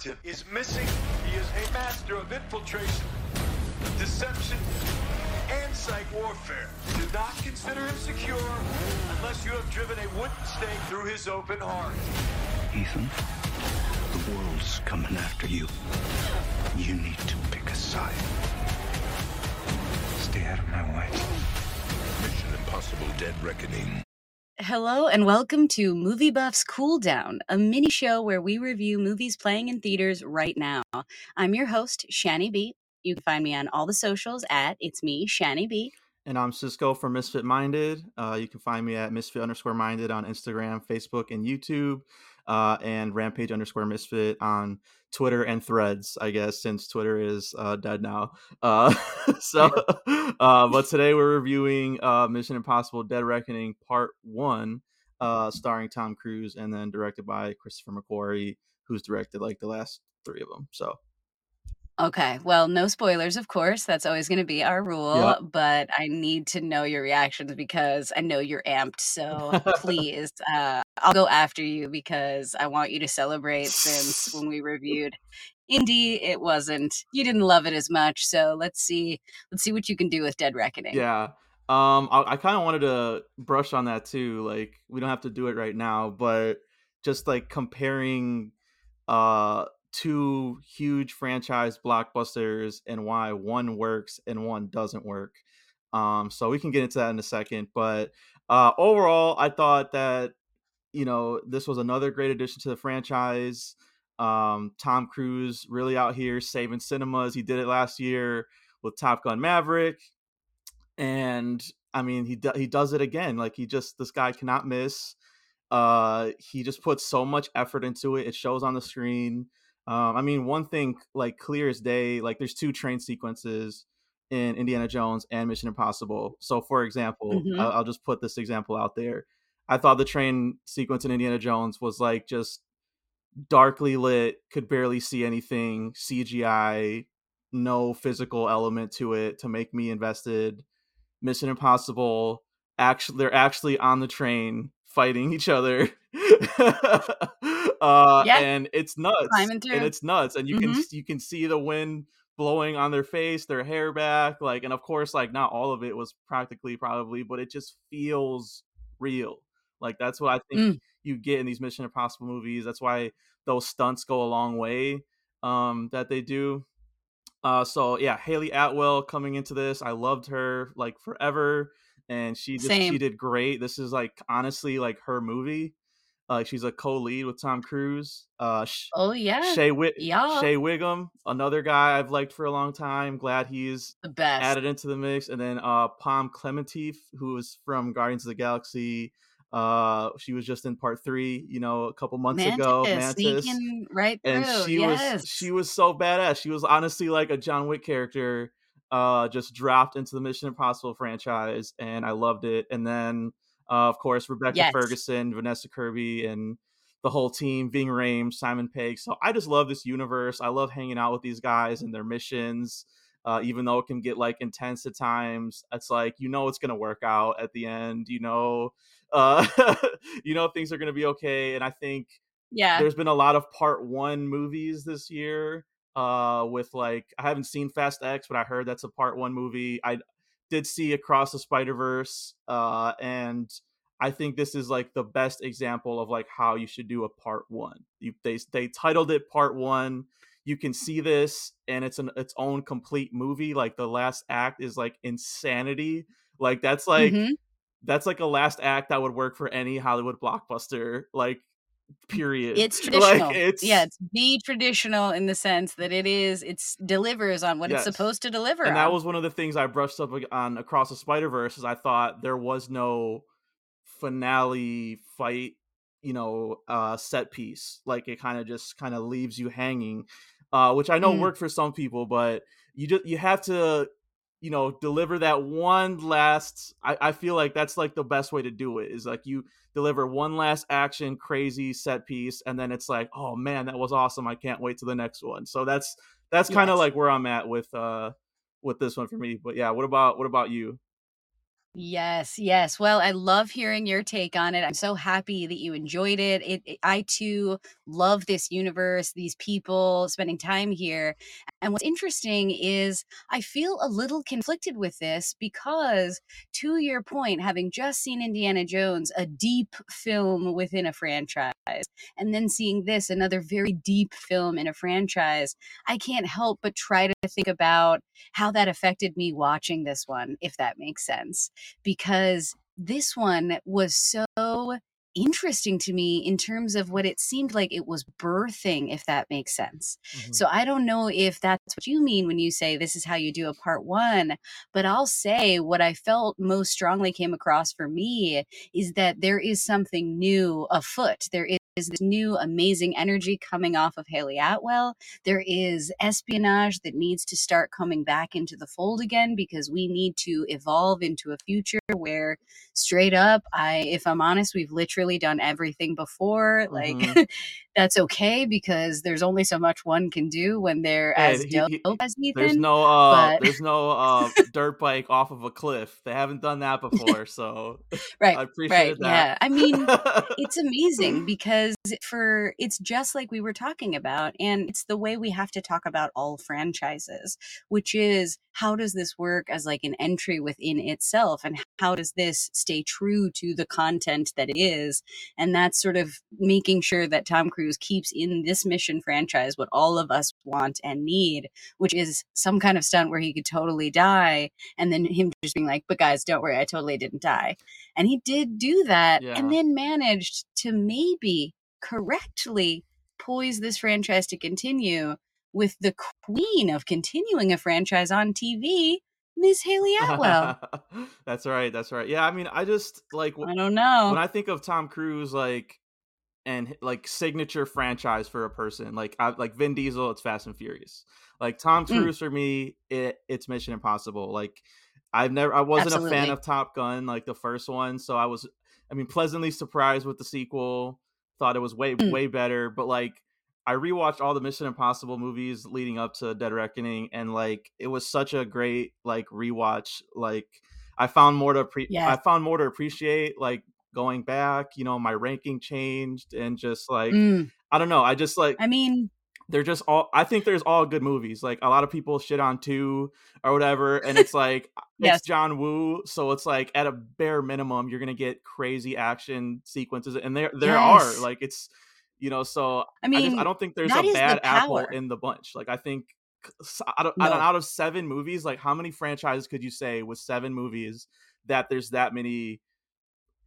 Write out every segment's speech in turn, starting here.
Puritan is missing. He is a master of infiltration, deception, and psych warfare. Do not consider him secure unless you have driven a wooden stake through his open heart. Ethan, the world's coming after you. You need to pick a side. Stay out of my way. Mission Impossible Dead Reckoning. Hello and welcome to Movie Buffs Cool Down, a mini show where we review movies playing in theaters right now. I'm your host, Shani B. You can find me on all the socials at It's Me, Shani B. And I'm Cisco from Misfit Minded. Uh, you can find me at Misfit underscore Minded on Instagram, Facebook, and YouTube, uh, and Rampage underscore Misfit on Twitter and Threads. I guess since Twitter is uh, dead now. Uh, so, uh, but today we're reviewing uh, Mission Impossible: Dead Reckoning Part One, uh, starring Tom Cruise, and then directed by Christopher McQuarrie, who's directed like the last three of them. So. Okay. Well, no spoilers, of course. That's always going to be our rule. Yeah. But I need to know your reactions because I know you're amped. So please, uh, I'll go after you because I want you to celebrate since when we reviewed Indie, it wasn't, you didn't love it as much. So let's see, let's see what you can do with Dead Reckoning. Yeah. Um, I, I kind of wanted to brush on that too. Like, we don't have to do it right now, but just like comparing uh two huge franchise blockbusters and why one works and one doesn't work. Um, so we can get into that in a second. But uh, overall, I thought that you know this was another great addition to the franchise. Um, Tom Cruise really out here saving cinemas. He did it last year with Top Gun Maverick, and I mean he do- he does it again. Like he just this guy cannot miss. Uh, he just puts so much effort into it. It shows on the screen. Um, I mean, one thing like clear as day, like there's two train sequences in Indiana Jones and Mission Impossible. So, for example, Mhm. I'll, I'll just put this example out there. I thought the train sequence in Indiana Jones was like just darkly lit, could barely see anything, CGI, no physical element to it to make me invested. Mission Impossible, actually, they're actually on the train fighting each other. uh, Yeah. and it's nuts. And it's nuts. And you Mhm. can you can see the wind blowing on their face, their hair back, like, and of course, like not all of it was practically probably, but it just feels real. Like that's what I think Mm. you get in these Mission Impossible movies. That's why those stunts go a long way um, that they do. Uh, so yeah, Hayley Atwell coming into this, I loved her like forever, and she just she did great. This is like honestly like her movie. Like she's a co-lead with Tom Cruise. Uh, Oh, yeah. Shay Wig- Yeah. Shea Whigham, another guy I've liked for a long time. Glad he's the best. added into the mix. And then uh Pom Klementieff, who is from Guardians of the Galaxy. Uh she was just in part three, you know, a couple months ago. Mantis, Mantis. sneaking right through. And she yes. was she was so badass. She was honestly like a John Wick character, uh, just dropped into the Mission Impossible franchise, and I loved it. And then uh, of course Rebecca Yes. Ferguson, Vanessa Kirby, and the whole team, Ving Rhames, Simon Pegg. So I just love this universe. I love hanging out with these guys and their missions. Uh, even though it can get like intense at times, it's like you know it's gonna work out at the end. You know, uh, you know things are gonna be okay. And I think yeah. there's been a lot of part one movies this year. Uh, with like I haven't seen Fast X, but I heard that's a part one movie. I did see Across the Spider Verse, uh, and I think this is like the best example of like how you should do a part one. You, they they titled it part one. You can see this, and it's an its own complete movie. Like the last act is like insanity. Like that's like Mhm. that's like a last act that would work for any Hollywood blockbuster. Like period. It's traditional. Like it's yeah, it's be traditional in the sense that it is. It's delivers on what Yes. it's supposed to deliver. and that was one of the things I brushed up on Across the Spider Verse. Is I thought there was no finale fight, you know, uh, set piece. Like it kind of just kind of leaves you hanging, uh, which I know Mm. worked for some people, but you just you have to, you know, deliver that one last. I, I feel like that's like the best way to do it. Is like you deliver one last action crazy set piece, and then it's like, oh man, that was awesome. I can't wait to the next one. So that's that's kind of Yes. like where I'm at with uh with this one for me. But yeah, what about what about you? Yes, yes. Well, I love hearing your take on it. I'm so happy that you enjoyed it. It, it I too love this universe, these people, spending time here. And what's interesting is I feel a little conflicted with this because to your point, having just seen Indiana Jones, a deep film within a franchise, and then seeing this, another very deep film in a franchise, I can't help but try to think about how that affected me watching this one, if that makes sense because this one was so interesting to me in terms of what it seemed like it was birthing, if that makes sense. Mhm. So I don't know if that's what you mean when you say this is how you do a part one, but I'll say what I felt most strongly came across for me is that there is something new afoot. There is this new amazing energy coming off of Hayley Atwell. There is espionage that needs to start coming back into the fold again because we need to evolve into a future where straight up i if i'm honest we've literally done everything before like Mhm. that's okay because there's only so much one can do when they're Hey, as he- dope he- as There's no uh but- there's no uh dirt bike off of a cliff. They haven't done that before, so right I right appreciate yeah that. i mean it's amazing because for it's just like we were talking about and it's the way we have to talk about all franchises which is how does this work as like an entry within itself and how does this stay true to the content that it is and that's sort of making sure that tom cruise keeps in this mission franchise what all of us want and need which is some kind of stunt where he could totally die and then him just being like but guys don't worry i totally didn't die and he did do that Yeah. and then managed to maybe correctly poise this franchise to continue with the queen of continuing a franchise on TV, Miss Hayley Atwell. that's right. That's right. Yeah, I mean, I just like I don't know. when I think of Tom Cruise, like and like signature franchise for a person, like I, like Vin Diesel, it's Fast and Furious. Like Tom Mm. Cruise for me, it, it's Mission Impossible. Like I've never, I wasn't a fan of Top Gun, like the first one, so I was, I mean, pleasantly surprised with the sequel. Thought it was way Mm. way better, but like I rewatched all the Mission Impossible movies leading up to Dead Reckoning, and like it was such a great like rewatch. Like I found more to appre- Yes. I found more to appreciate. Like going back, you know, my ranking changed, and just like Mm. I don't know, I just like I mean, they're just all. I think there's all good movies. Like a lot of people shit on two or whatever, and it's like Yes. it's John Woo, so it's like at a bare minimum you're gonna get crazy action sequences, and there there Yes. are like it's you know so I I mean, just I don't think there's a is the bad apple in the bunch. Like I think s- out of, out of No. out of seven movies, like how many franchises could you say with seven movies that there's that many?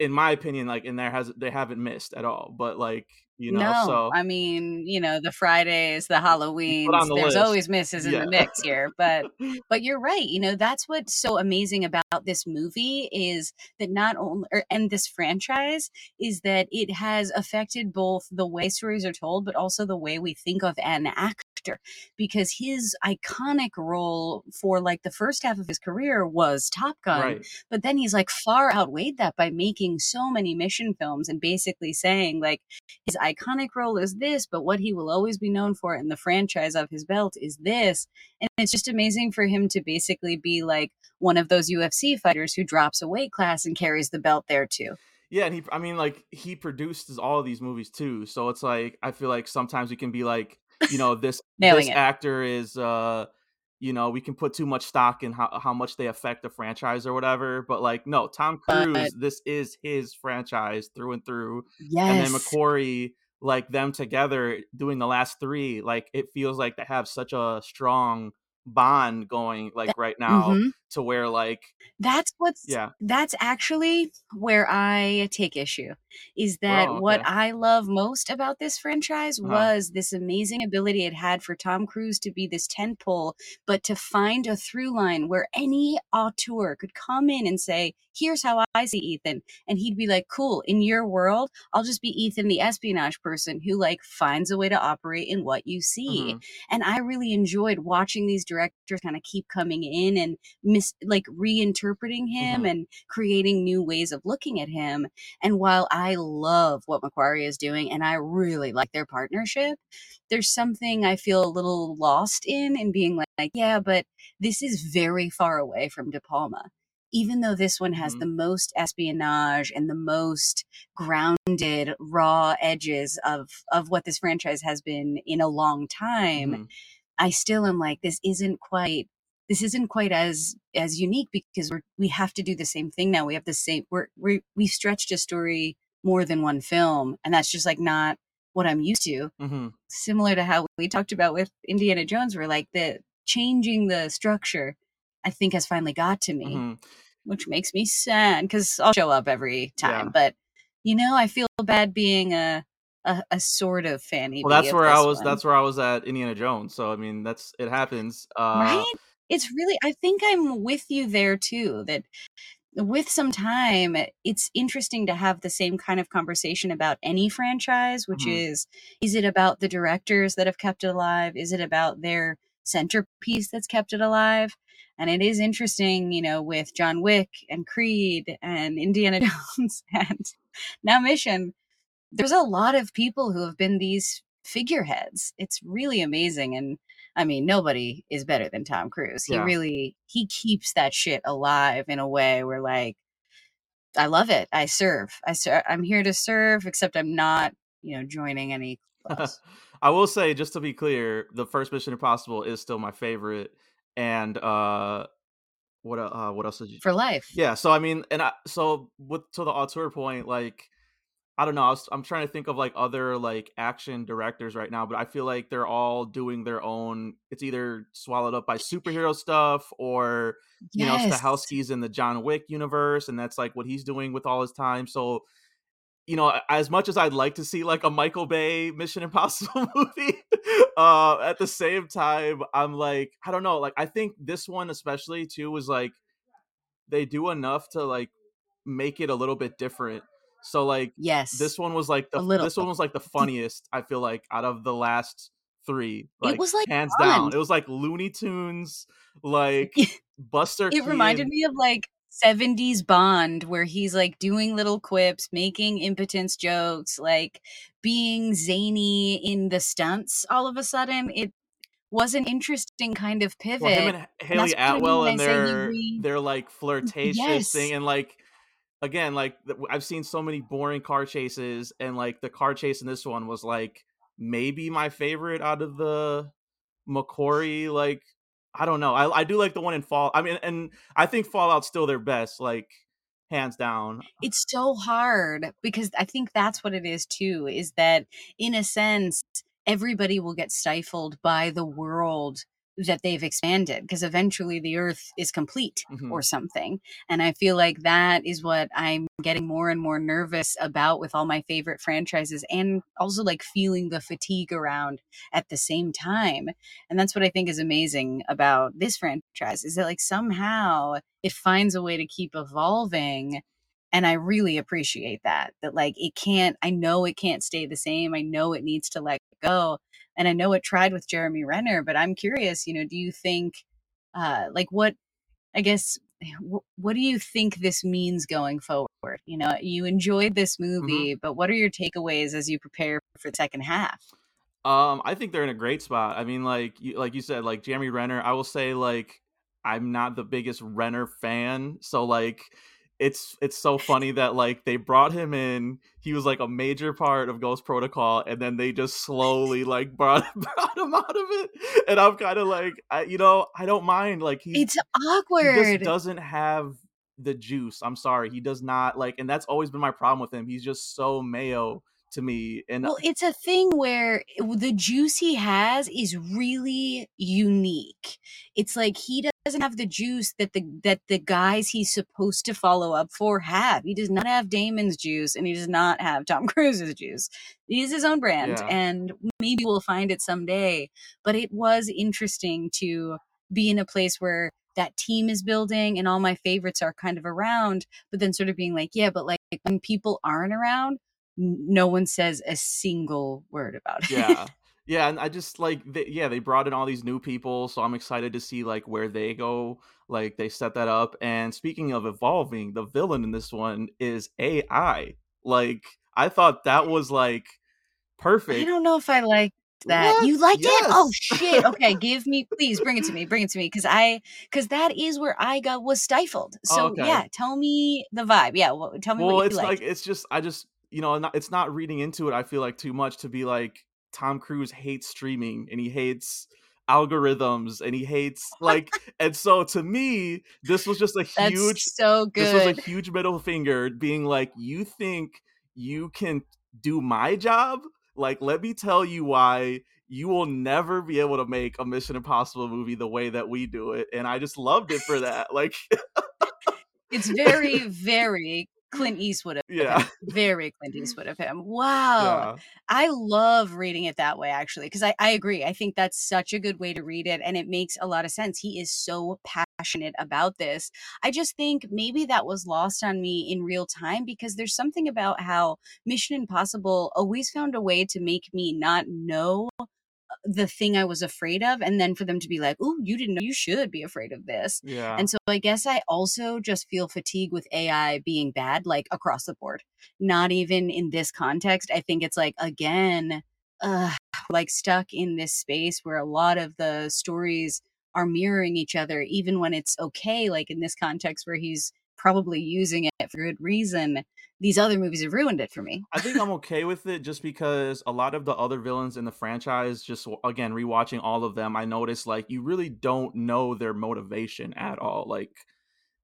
In my opinion, like in there has they haven't missed at all. But like you know, no, so I mean, you know, the Fridays, the you Halloweens, the there's list. always misses in Yeah. the mix here, but but you're right. You know, that's what's so amazing about this movie is that not only or, and this franchise is that it has affected both the way stories are told, but also the way we think of an actor. Because his iconic role for like the first half of his career was Top Gun, right. but then he's like far outweighed that by making so many mission films and basically saying like his iconic role is this, but what he will always be known for in the franchise of his belt is this. And it's just amazing for him to basically be like one of those UFC fighters who drops a weight class and carries the belt there too. Yeah, and he I mean like he produces all of these movies too. So it's like I feel like sometimes we can be like, you know, this this it. actor is uh you know, we can put too much stock in how, how much they affect the franchise or whatever. But like, no, Tom But- Cruise, this is his franchise through and through. Yes. And then McQuarrie, like them together doing the last three, like it feels like they have such a strong bond going like right now Mhm. To where like That's what's yeah. that's actually where I take issue is that Oh, what. I love most about this franchise Uh-huh. was this amazing ability it had for Tom Cruise to be this tentpole, but to find a through line where any auteur could come in and say, Here's how I see Ethan. And he'd be like, Cool, in your world, I'll just be Ethan, the espionage person who like finds a way to operate in what you see. Mhm. And I really enjoyed watching these directors kind of keep coming in and mis like reinterpreting him Mhm. and creating new ways of looking at him. And while I love what McQuarrie is doing and I really like their partnership, there's something I feel a little lost in in being like, yeah, but this is very far away from De Palma. even though this one has Mhm. the most espionage and the most grounded raw edges of of what this franchise has been in a long time Mhm. I still am like, this isn't quite this isn't quite as as unique because we're we have to do the same thing now. We have the same we're we we stretched a story more than one film, and that's just like not what I'm used to. Mhm. Similar to how we talked about with Indiana Jones, where like the changing the structure, I think has finally got to me, Mhm. which makes me sad because I'll show up every time. Yeah. But you know, I feel bad being a a, a sort of fanny. Well, that's where I was. one. That's where I was at Indiana Jones. So I mean, that's it happens. Uh, right it's really i think i'm with you there too that with some time it's interesting to have the same kind of conversation about any franchise which Mhm. is is it about the directors that have kept it alive is it about their centerpiece that's kept it alive and it is interesting you know with john wick and creed and indiana jones and now mission there's a lot of people who have been these figureheads. It's really amazing. And I mean, nobody is better than Tom Cruise. He Yeah. really he keeps that shit alive in a way where like I love it. I serve. I ser- I'm here to serve, except I'm not, you know, joining any clubs. I will say, just to be clear, the first Mission Impossible is still my favorite. And uh, what uh, what else did you? for life. Yeah. So I mean, and I so with to the auteur point, like I don't know. I was, I'm trying to think of like other like action directors right now, but I feel like they're all doing their own. It's either swallowed up by superhero stuff or you know. Stahelski's in the John Wick universe, and that's like what he's doing with all his time. So you know, as much as I'd like to see like a Michael Bay Mission Impossible movie, uh, at the same time, I'm like, I don't know. Like, I think this one especially too was like they do enough to like make it a little bit different. So like Yes. this one was like the this one was like the funniest I feel like out of the last three. It was, like, hands fun. down. It was like Looney Tunes, like Buster. it reminded me of like 70s Bond, where he's like doing little quips, making impotence jokes, like being zany in the stunts all of a sudden. It was an interesting kind of pivot. Well, him and Hayley what I mean Atwell and I say he their re- their like flirtatious Yes. thing and like again like I've seen so many boring car chases and like the car chase in this one was like maybe my favorite out of the McQuarrie like I don't know I I do like the one in Fall I mean and I think Fallout's still their best like hands down. It's so hard because I think that's what it is too is that in a sense everybody will get stifled by the world that they've expanded because eventually the earth is complete Mhm. or something and I feel like that is what I'm getting more and more nervous about with all my favorite franchises and also like feeling the fatigue around at the same time and that's what I think is amazing about this franchise is that like somehow it finds a way to keep evolving and i really appreciate that that like it can't i know it can't stay the same i know it needs to let go and i know it tried with jeremy renner but i'm curious you know do you think uh like what i guess wh- what do you think this means going forward you know you enjoyed this movie but what are your takeaways as you prepare for the second half Um, I think they're in a great spot. I mean, like you, like you said, like Jeremy Renner. I will say, like I'm not the biggest Renner fan, so like it's it's so funny that like they brought him in. He was like a major part of Ghost Protocol, and then they just slowly like brought, brought him out of it. And I'm kind of like, I, you know, I don't mind. Like he, it's awkward he just doesn't have the juice. I'm sorry, he does not like, and that's always been my problem with him. He's just so mayo to me, and Well, it's a thing where the juice he has is really unique. It's like he doesn't have the juice that the that the guys he's supposed to follow up for have. He does not have Damon's juice, and he does not have Tom Cruise's juice. he He's his own brand, Yeah. and maybe we'll find it someday. But it was interesting to be in a place where that team is building and all my favorites are kind of around, but then sort of being like, yeah, but like when people aren't around no one says a single word about it. yeah yeah and i just like they, yeah they brought in all these new people so i'm excited to see like where they go like they set that up and speaking of evolving the villain in this one is ai like i thought that was like perfect. I don't know if I liked that. What? You liked it? Oh shit. Okay, give me please bring it to me. Bring it to me cuz I cuz that is where I got was stifled. Oh, So okay. yeah, tell me the vibe. Yeah, well, tell me Well, what you it's like it's just I just you know not, it's not reading into it. I feel like too much to be like Tom Cruise hates streaming and he hates algorithms and he hates like and so to me this was just a huge so good this was a huge middle finger being like you think you can do my job like let me tell you why you will never be able to make a mission impossible movie the way that we do it and i just loved it for that like It's very very Clint Eastwood of yeah him. Very Clint Eastwood of him. Wow. yeah I love reading it that way, actually, because I, I agree. I think that's such a good way to read it, and it makes a lot of sense. He is so passionate about this. I just think maybe that was lost on me in real time because there's something about how Mission Impossible always found a way to make me not know the thing I was afraid of, and then for them to be like, "Ooh, you didn't know you should be afraid of this." yeah And so I guess I also just feel fatigue with AI being bad, like across the board. Not even in this context. I think it's like, again, uh, like stuck in this space where a lot of the stories are mirroring each other, even when it's okay. Like in this context where he's probably using it for good reason. These other movies have ruined it for me. I think I'm okay with it just because a lot of the other villains in the franchise, just again, rewatching all of them, I noticed like you really don't know their motivation at all. Like,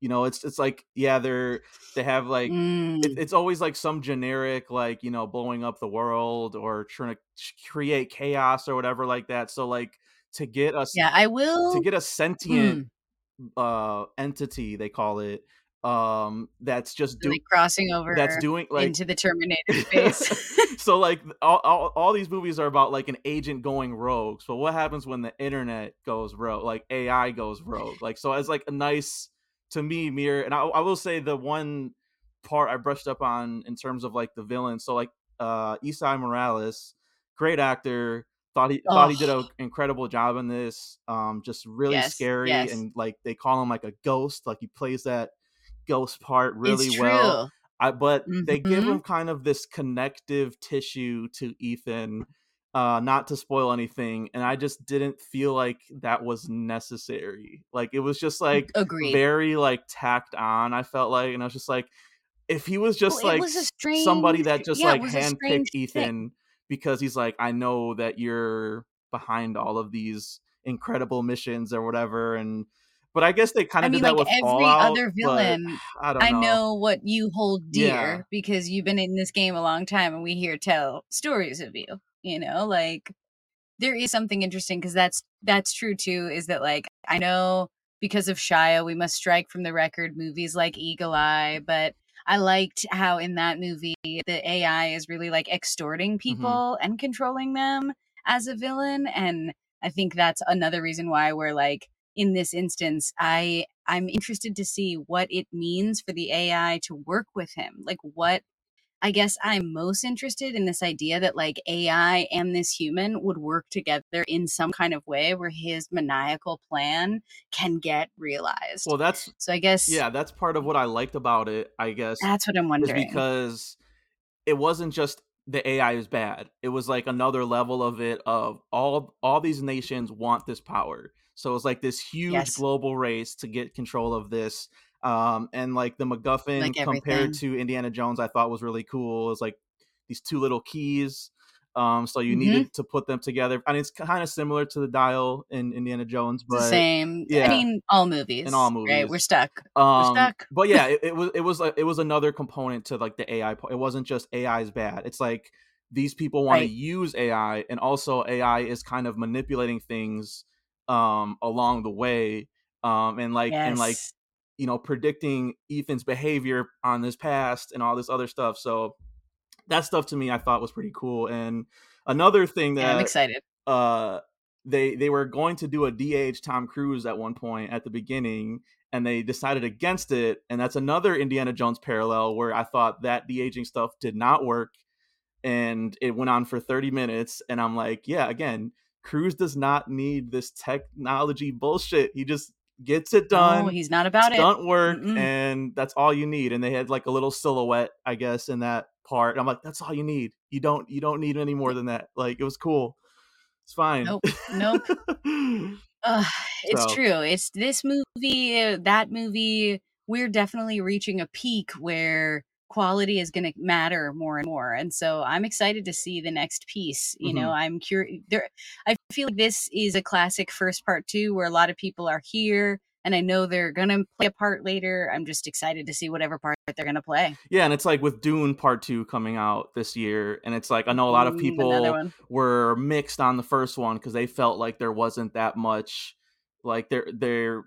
you know, it's it's like, yeah, they're they have like it, Mm. it's always like some generic like, you know, blowing up the world or trying to create chaos or whatever like that. So like to get us Yeah, I will to get a sentient Mm. uh entity, they call it, um that's just do Like crossing over that's doing like into the Terminator space. so like all, all, all these movies are about like an agent going rogue so what happens when the internet goes rogue like ai goes rogue like so it's like a nice to me mirror and I, I will say the one part i brushed up on in terms of like the villain so like uh esai morales great actor thought he thought he did oh, an incredible job in this um just really yes, scary yes. and like they call him like a ghost like he plays that ghost part really well true. I but they give hmm him kind of this connective tissue to Ethan, uh, not to spoil anything, and I just didn't feel like that was necessary. Like it was just like Agreed. very like tacked on. I felt like, and I was just like, if he was just it like was a s- somebody that just yeah, like handpicked strange. Ethan because he's like, I know that you're behind all of these incredible missions or whatever, and but I guess they kind of I mean, like with every Fallout, other villain, I don't I know. know what you hold Yeah. dear because you've been in this game a long time and we hear tell stories of you, you know, like there is something interesting because that's that's true too is that like I know because of Shia we must strike from the record movies like Eagle Eye but I liked how in that movie the AI is really like extorting hmm people and controlling them as a villain and I think that's another reason why we're like in this instance I I'm interested to see what it means for the AI to work with him like what I guess I'm most interested in this idea that like AI and this human would work together in some kind of way where his maniacal plan can get realized. Well, that's So I guess yeah, that's part of what I liked about it, I guess, that's what I'm wondering. because it wasn't just the AI is bad. It was like another level of it of all all these nations want this power. So it was like this huge Yes, global race to get control of this. Um and like the MacGuffin like compared to Indiana Jones I thought was really cool. It's like these two little keys. Um so you hmm needed to put them together. I mean it's kind of similar to the dial in Indiana Jones, but same. Yeah, I mean, all movies. in all movies, right? We're stuck. We're Um, stuck. but yeah, it, it was it was like it was another component to like the AI. It wasn't just AI is bad. It's like these people want to use AI, and also AI is kind of manipulating things um along the way, um, and like and like you know predicting Ethan's behavior on his past and all this other stuff. So that stuff to me I thought was pretty cool. And another thing Yeah, I'm excited. uh they they were going to do a de-age Tom Cruise at one point at the beginning and they decided against it and that's another Indiana Jones parallel where I thought that de-aging stuff did not work and it went on for 30 minutes and I'm like yeah again Cruise does not need this technology bullshit he just gets it No, done he's not about it. stunt work Mm-mm. and that's all you need and they had like a little silhouette I guess in that part and I'm like that's all you need you don't you don't need any more than that like it was cool It's fine. Nope. Nope. Uh, it's So- true. It's this movie, uh, that movie. We're definitely reaching a peak where quality is going to matter more and more. And so I'm excited to see the next piece. You know, I'm curious. There, I feel like this is a classic first part too, where a lot of people are here, and I know they're going to play a part later. I'm just excited to see whatever part they're going to play. Yeah, and it's like with Dune Part Two coming out this year, and it's like I know a lot of Mm, people were mixed on the first one because they felt like there wasn't that much, like there there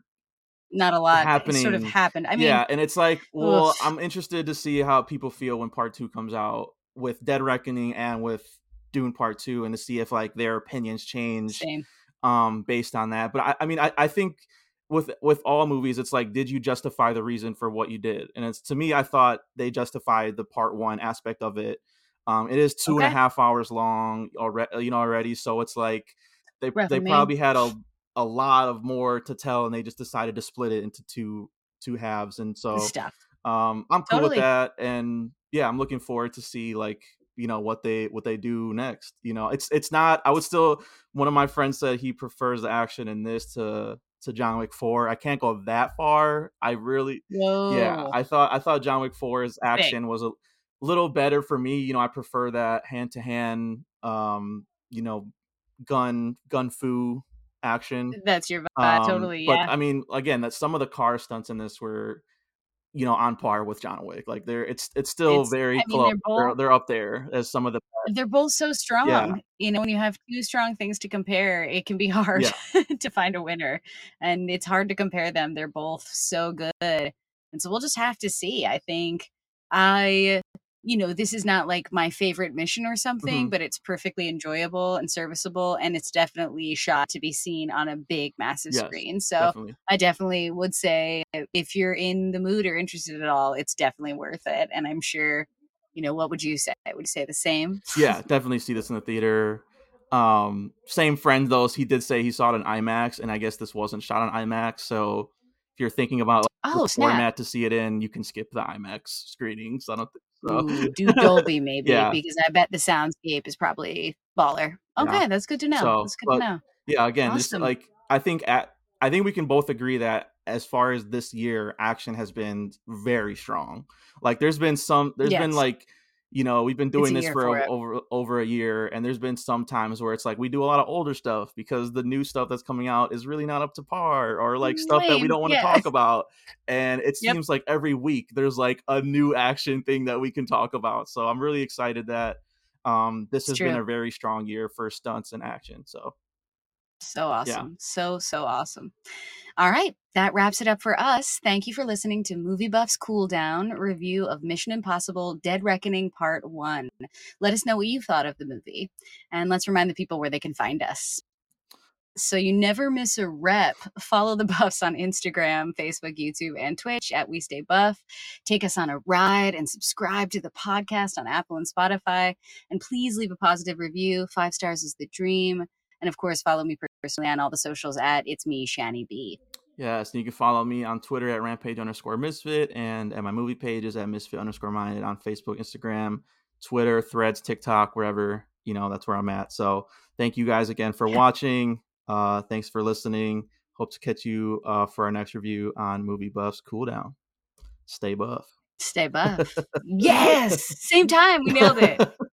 Not a lot. It sort of happened. I mean, yeah, and it's like, well, ugh. I'm interested to see how people feel when Part Two comes out with Dead Reckoning and with Dune Part Two, and to see if like their opinions change same. um based on that. But I, I mean, I, I think with with all movies, it's like, did you justify the reason for what you did? And it's to me, I thought they justified the part one aspect of it. Um, it is two and a half hours long already, you know, already. So it's like they Rough they probably had a a lot of more to tell, and they just decided to split it into two two halves. And so Stuff. um i'm cool with that and yeah i'm looking forward to see like you know what they what they do next you know it's it's not i would still one of my friends said he prefers the action in this to to john wick 4 i can't go that far i really Whoa. yeah i thought i thought john wick 4's action was a little better for me you know i prefer that hand to hand um you know gun gun fu action That's your vibe. um, totally. But I mean, again, that some of the car stunts in this were, you know, on par with John Wick. Like they're it's it's still It's- very I mean, close. they're They're, both- they're up there as some of the they're both so strong. Yeah. You know, when you have two strong things to compare, it can be hard to find a winner. And it's hard to compare them. They're both so good. And so we'll just have to see. I think I you know, this is not like my favorite mission or something, Mhm. but it's perfectly enjoyable and serviceable and it's definitely shot to be seen on a big massive Yes, screen. So definitely. I definitely would say if you're in the mood or interested at all, it's definitely worth it. And I'm sure, you know, what would you say? Would you say the same? Yeah, definitely see this in the theater. Um, same friend though, he did say he saw it in IMAX, and I guess this wasn't shot on IMAX. So if you're thinking about like, Oh, the snap. format to see it in, you can skip the IMAX screenings. I don't think so. Ooh, do Dolby maybe Yeah. because I bet the soundscape is probably baller. Yeah. Okay, that's good to know. So, that's good but- to know. yeah again just Awesome. like i think at i think we can both agree that as far as this year action has been very strong like there's been some there's been like you know we've been doing this for, for over over a year and there's been some times where it's like we do a lot of older stuff because the new stuff that's coming out is really not up to par or like stuff that we don't want to yeah. talk about and it Yep. seems like every week there's like a new action thing that we can talk about so i'm really excited that um this It's has been a very strong year for stunts and action so So awesome. So, so awesome. All right. That wraps it up for us. Thank you for listening to Movie Buff's Cool Down review of Mission Impossible Dead Reckoning Part 1. Let us know what you thought of the movie. And let's remind the people where they can find us. So you never miss a rep. Follow the Buffs on Instagram, Facebook, YouTube, and Twitch at We Stay Buff. Take us on a ride and subscribe to the podcast on Apple and Spotify. And please leave a positive review. Five stars is the dream. And of course, follow me personally on all the socials at It's Me, Shani B. Yes, and you can follow me on Twitter at rampage underscore misfit and at my movie pages at misfit underscore minded on Facebook, Instagram, Twitter, Threads, TikTok, wherever, you know, that's where I'm at. So thank you guys again for watching. Uh, thanks for listening. Hope to catch you uh, for our next review on Movie Buffs Cool Down. Stay buff. Stay buff. yes! Same time. We nailed it.